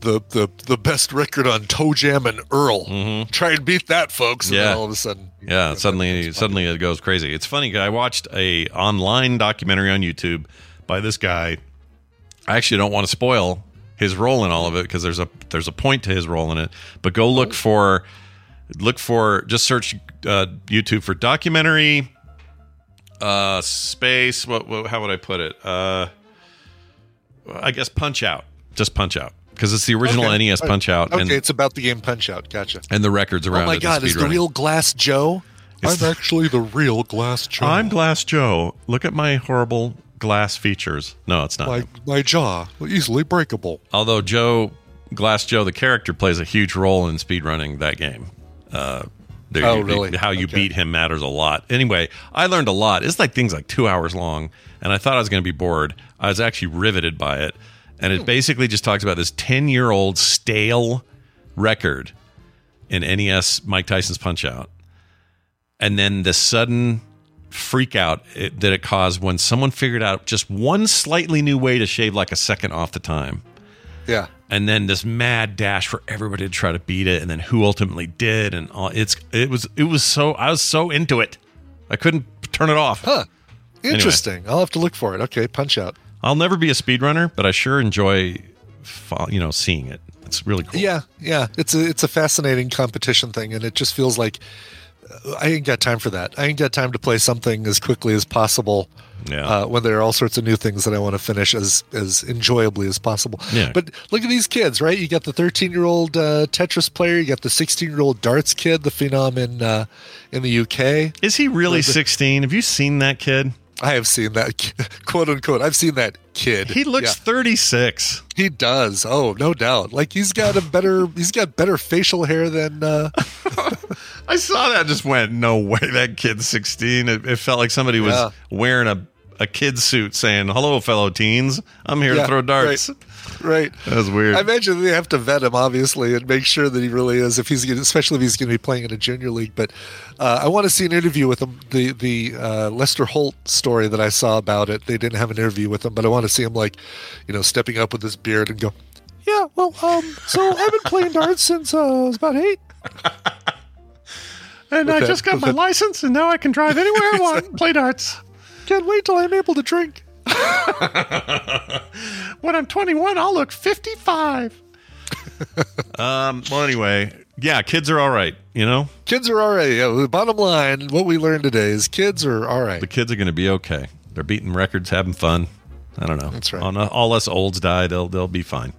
the, the the best record on ToeJam and Earl. Try and beat that, folks. And Mm-hmm. Yeah. then all of a sudden, Yeah, suddenly suddenly it goes crazy. It's funny. I watched a online documentary on YouTube by this guy. I actually don't want to spoil his role in all of it because there's a there's a point to his role in it. But go look for look for just search uh, YouTube for documentary uh space what, what how would I put it? Uh I guess Punch Out. Just Punch Out because it's the original Okay. NES Punch Out Okay, and it's about the game Punch Out. Gotcha. and the records around Oh my God, is the real Glass Joe? It's I'm actually the real Glass Joe. I'm Glass Joe. Look at my horrible glass features. No, it's not. my my jaw easily breakable. Although Joe Glass Joe, the character, plays a huge role in speedrunning that game. Uh, there Oh, you- really? How you Okay. beat him matters a lot. Anyway, I learned a lot. It's like things like two hours long, and I thought I was going to be bored. I was actually riveted by it, and Hmm. it basically just talks about this ten-year-old stale record in NES Mike Tyson's Punch Out, and then the sudden freak out it, that it caused when someone figured out just one slightly new way to shave like a second off the time Yeah. And then this mad dash for everybody to try to beat it and then who ultimately did and all it's it was it was so i was so into it i couldn't turn it off Huh. Interesting. I'll have to look for it. Okay, Punch Out. i'll never be a speedrunner but i sure enjoy you know seeing it it's really cool Yeah, yeah. It's a it's a fascinating competition thing, and it just feels like uh, I ain't got time for that. I ain't got time to play something as quickly as possible. Yeah. Uh, when there are all sorts of new things that I want to finish as as enjoyably as possible. Yeah. But look at these kids, right? You got the 13 year old uh, Tetris player. You got the 16 year old darts kid, the phenom in uh, in the UK. is he really 16 have you seen that kid I have seen that quote unquote. I've seen that kid. he looks Yeah. 36 He does. Oh, no doubt. Like he's got a better he's got better facial hair than uh i saw that and just went no way that kid's 16 it, it felt like somebody was Yeah. wearing a a kid suit saying hello fellow teens i'm here Yeah, to throw darts Right. Right. That's weird I imagine they have to vet him obviously and make sure that he really is if he's gonna, especially if he's going to be playing in a junior league. But uh, I want to see an interview with him. The the uh, Lester Holt story that I saw about it, they didn't have an interview with him, but I want to see him like, you know, stepping up with his beard and go, yeah, well, um, so I've been playing darts since uh, I was about eight. And With I that- just got my that- license, and now I can drive anywhere I want and play darts. Can't wait till I'm able to drink. When I'm 21, I'll look 55. um. Well, anyway, yeah, kids are all right. You know, Kids are all right. Yeah, the bottom line, what we learned today is kids are all right. the kids are going to be okay. They're beating records, having fun. I don't know. That's right. On all us olds die, they'll they'll be fine.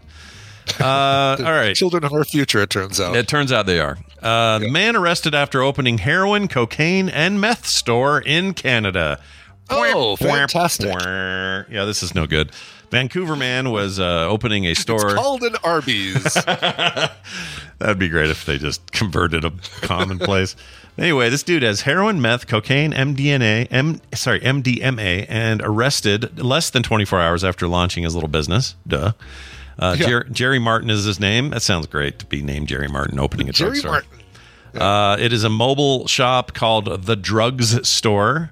Uh, all right. Children of our future, it turns out. It turns out they are. Uh, man arrested after opening heroin, cocaine, and meth store in Canada. Oh, fantastic. Yeah, this is no good. Vancouver man was uh, opening a store. It's called an Arby's. That'd be great if they just converted a commonplace. anyway, this dude has heroin, meth, cocaine, MDNA, M sorry, MDMA, and arrested less than 24 hours after launching his little business. Duh. Uh, Yeah. Jer- Jerry Martin is his name. That sounds great to be named Jerry Martin opening a Jerry drugstore. Martin. Uh, it is a mobile shop called the Drugs Store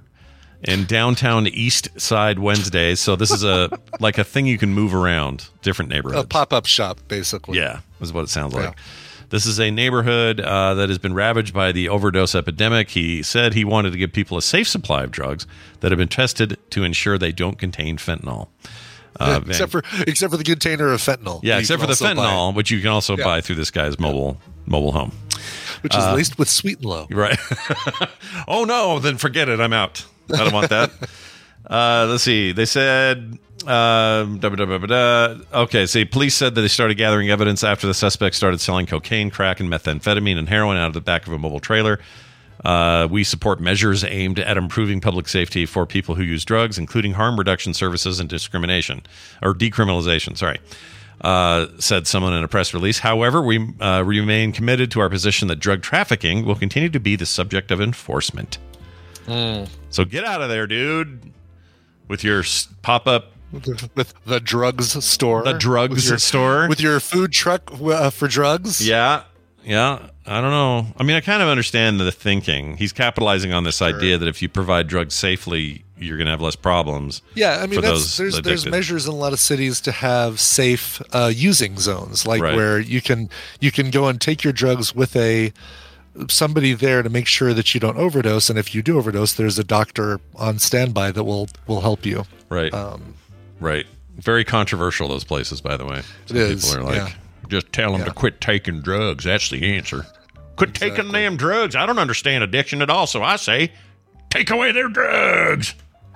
in downtown East Side Wednesday. So this is a like a thing you can move around different neighborhoods. A pop up shop, basically. Yeah, is what it sounds like. Yeah. This is a neighborhood uh, that has been ravaged by the overdose epidemic. He said he wanted to give people a safe supply of drugs that have been tested to ensure they don't contain fentanyl. Uh, except for except for the container of fentanyl. yeah, except for the also buy, fentanyl, which you can also Yeah. buy through this guy's mobile mobile home. which is laced with sweet and low. Right. oh no, then forget it. I'm out. I don't want that. uh, let's see. They said. Da, da, da, da. Okay, see, police said that they started gathering evidence after the suspect started selling cocaine, crack, and methamphetamine and heroin out of the back of a mobile trailer. Uh, we support measures aimed at improving public safety for people who use drugs, including harm reduction services and discrimination or decriminalization. Sorry uh, said someone in a press release. However, we uh, remain committed to our position that drug trafficking will continue to be the subject of enforcement. So get out of there, dude, with your pop up with the drugs store. The drugs With your- store? With your food truck uh, for drugs. Yeah. Yeah. I don't know. I mean, I kind of understand the thinking. He's capitalizing on this idea that if you provide drugs safely, you're going to have less problems. Yeah, I mean, for that's, there's there's measures in a lot of cities to have safe uh, using zones, like Right. where you can you can go and take your drugs with a somebody there to make sure that you don't overdose, and if you do overdose, there's a doctor on standby that will will help you. Right. Um, right. Very controversial, those places, by the way. Some is, People are like, yeah. just tell them to quit taking drugs. That's the answer. Quit taking them drugs. I don't understand addiction at all, so I say, take away their drugs.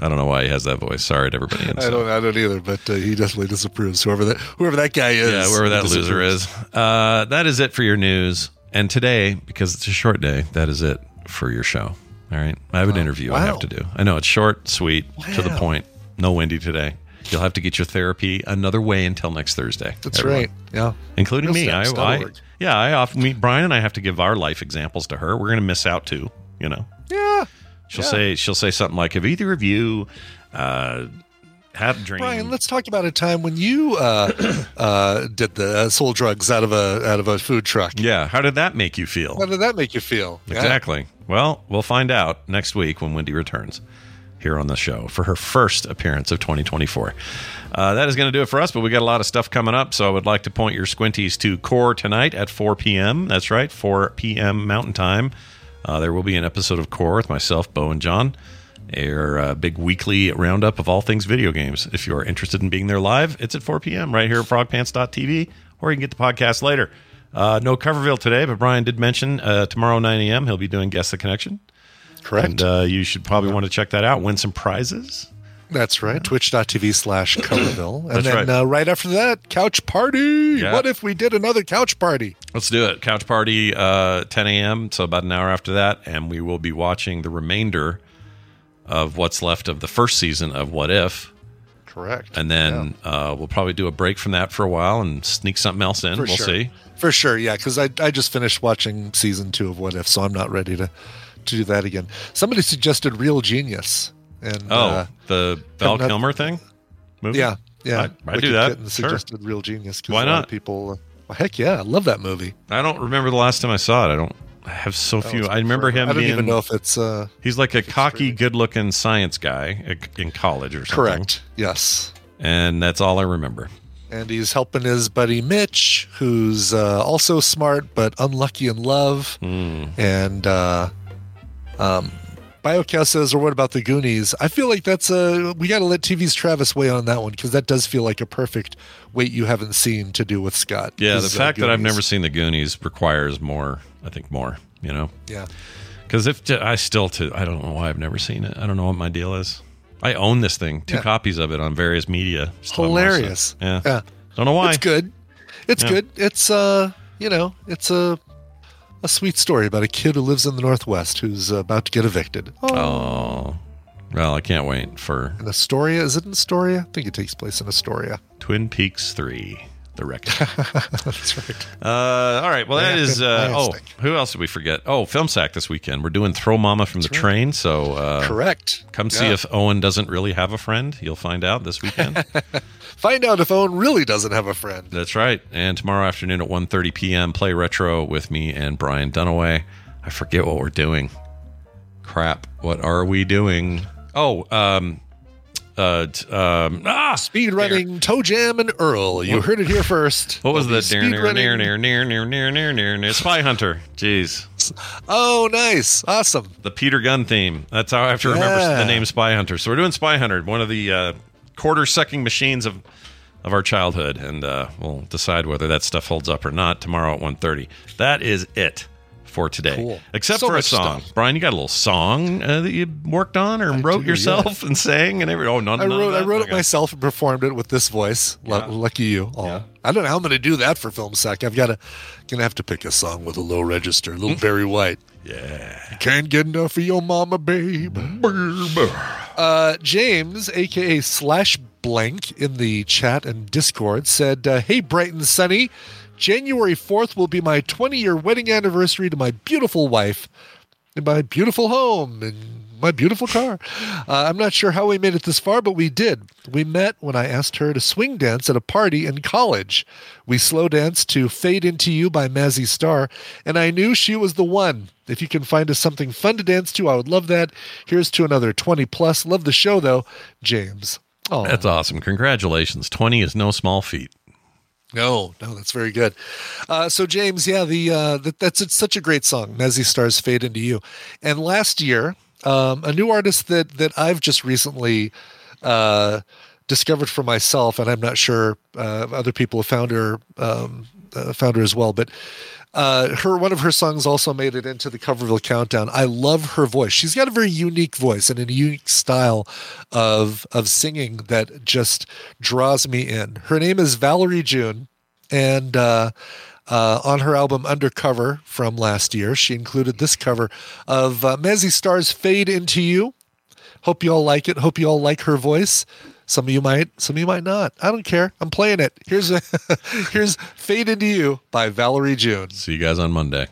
I don't know why he has that voice. Sorry to everybody. in I don't I don't either, but uh, he definitely disapproves. Whoever that whoever that guy is, Yeah, wherever that loser is. Uh, that is it for your news. And today, because it's a short day, that is it for your show. All right. I have an interview I have to do. I know it's short, sweet, to the point. No Wendy today. You'll have to get your therapy another way until next Thursday. That's everyone. right. Yeah, Including me. I, I, yeah, I often meet Brian and I have to give our life examples to her. We're going to miss out too, you know. yeah. She'll Yeah. say she'll say something like, "Have either of you uh, had a dream?" Brian, let's talk about a time when you uh, uh, did the uh, sold drugs out of a out of a food truck. yeah, how did that make you feel? How did that make you feel? Yeah. Exactly. Well, we'll find out next week when Wendy returns here on the show for her first appearance of 2024. Uh, that is going to do it for us, but we got a lot of stuff coming up. So I would like to point your squinties to Core tonight at 4 p.m. That's right, 4 p.m. Mountain Time. Uh, there will be an episode of Core with myself, Bo, and John. Our uh, big weekly roundup of all things video games. If you are interested in being there live, it's at 4 p.m. right here at frogpants.tv, or you can get the podcast later. Uh, no Coverville today, but Brian did mention uh, tomorrow 9 a.m. he'll be doing Guess the Connection. Correct. And uh, you should probably want to check that out. Win some prizes. That's right. Twitch.tv slash Coverville. And That's then right. Uh, right after that, couch party. Yeah. What if we did another couch party? Let's do it. Couch party, uh, 10 a.m. So about an hour after that, and we will be watching the remainder of what's left of the first season of What If, Correct. and then uh, we'll probably do a break from that for a while and sneak something else in. For we'll sure. see. For sure, yeah, because I, I just finished watching season two of What If, so I'm not ready to, to do that again. Somebody suggested Real Genius. And Oh, uh, the Val Kilmer thing. Movie? yeah, yeah. I- I'd do that. Kitten Sure. Suggested Real Genius. Why not? people. Uh, well, heck yeah, I love that movie. I don't remember the last time I saw it. I don't. I have so few. I remember forever. him I don't being. even know if it's uh, He's like a cocky, good-looking science guy in college or something. correct. Yes. And that's all I remember. and he's helping his buddy Mitch, who's uh, also smart but unlucky in love. Hmm. And uh, um, BioCow says, or what about the Goonies? I feel like that's a we got to let TV's Travis weigh on that one because that does feel like a perfect wait you haven't seen to do with Scott. Yeah, the fact that I've never seen the Goonies requires more. I think more. You know, yeah because if I still to I don't know why I've never seen it. I don't know what my deal is. I own this thing, two Yeah. copies of it on various media. Still haven't watched it. hilarious. Yeah. yeah. Don't know why. It's good. It's Yeah. good. It's uh, you know, it's a a sweet story about a kid who lives in the Northwest who's about to get evicted. Oh, Oh, well, I can't wait for in Astoria, is it in Astoria? I think it takes place in Astoria. Twin Peaks Three: The. That's right. Uh, all right. Well, that is. Uh, oh, who else did we forget? Oh, Film Sack this weekend. We're doing Throw Mama from the Train. So uh, Correct. come see Yeah. if Owen doesn't really have a friend. You'll find out this weekend. Find out if Owen really doesn't have a friend. That's right. And tomorrow afternoon at 1.30 p.m., play retro with me and Brian Dunaway. I forget what we're doing. Crap. What are we doing? Oh, um, uh, um, ah, Speed running ToeJam and Earl. You heard it here first. What was the near, near, near, near, near, near, near, near, near, near, Spy Hunter? Jeez. Oh, nice. Awesome. the Peter Gunn theme. That's how I have to remember Yeah. the name Spy Hunter. So we're doing Spy Hunter, one of the uh, quarter sucking machines of of our childhood, and uh, we'll decide whether that stuff holds up or not tomorrow at 1.30. That is it for today. Cool. Except So for a song. stuff. Brian, you got a little song uh, that you worked on or wrote do, yourself and sang and every. Oh, none, I none of wrote I wrote Okay. it myself and performed it with this voice. Yeah. Lucky you. Oh, I don't know how I'm going to do that for Film Sack. I've got to gonna have to pick a song with a low register, a little very White. Yeah. Can't get enough of your mama, babe. Uh, James, aka Slash Blank, in the chat and Discord said, uh, "Hey, bright and sunny, January fourth will be my 20 year wedding anniversary to my beautiful wife, in my beautiful home, and my beautiful car. Uh, I'm not sure how we made it this far, but we did. We met when I asked her to swing dance at a party in college. We slow danced to Fade Into You by Mazzy Star, and I knew she was the one. If you can find us something fun to dance to, I would love that. Here's to another 20 plus. Love the show, though. James. Oh, That's awesome. Congratulations. 20 is no small feat. No, no, that's very good. Uh, so James, yeah, the uh, that, that's it's such a great song, Mazzy Star's Fade Into You. And last year, um, a new artist that that I've just recently uh, discovered for myself, and I'm not sure uh, other people have found her um, uh, found her as well, but. Uh, her one of her songs also made it into the Coverville Countdown. I love her voice. She's got a very unique voice and a unique style of of singing that just draws me in. Her name is Valerie June, and uh, uh, on her album Undercover from last year, she included this cover of uh, Mazzy Star's "Fade Into You." Hope you all like it. Hope you all like her voice. Some of you might, some of you might not. I don't care. I'm playing it. Here's a, here's "Fade Into You" by Valerie June. See you guys on Monday.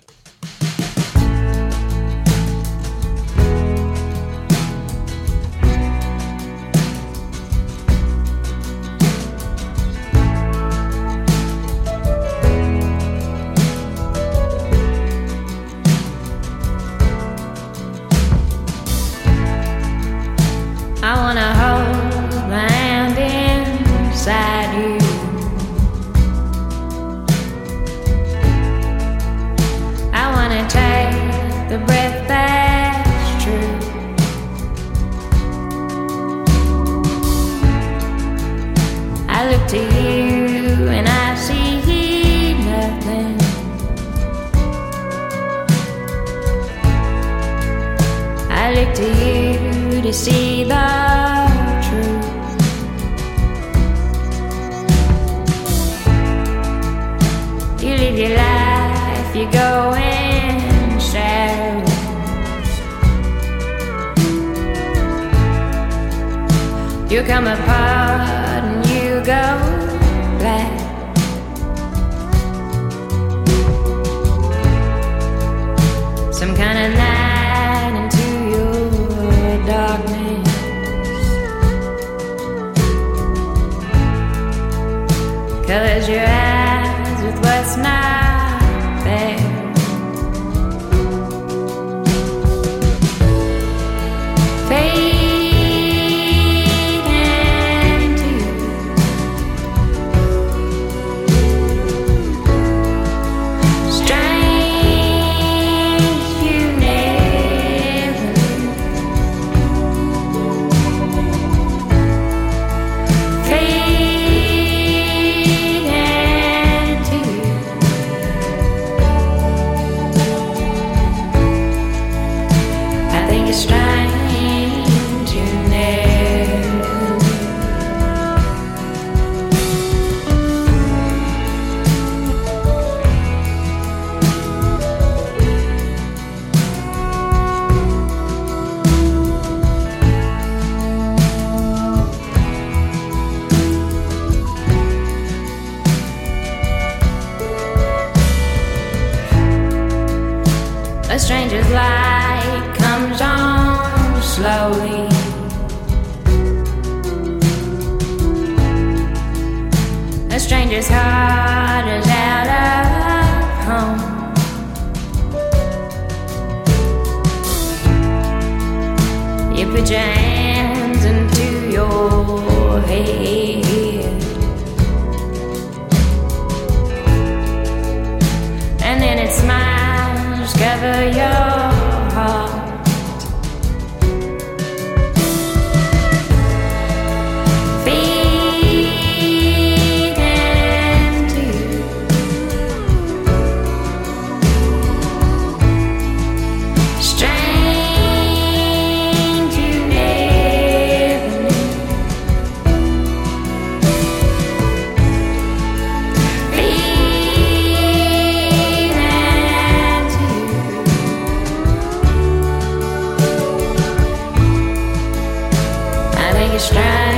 Into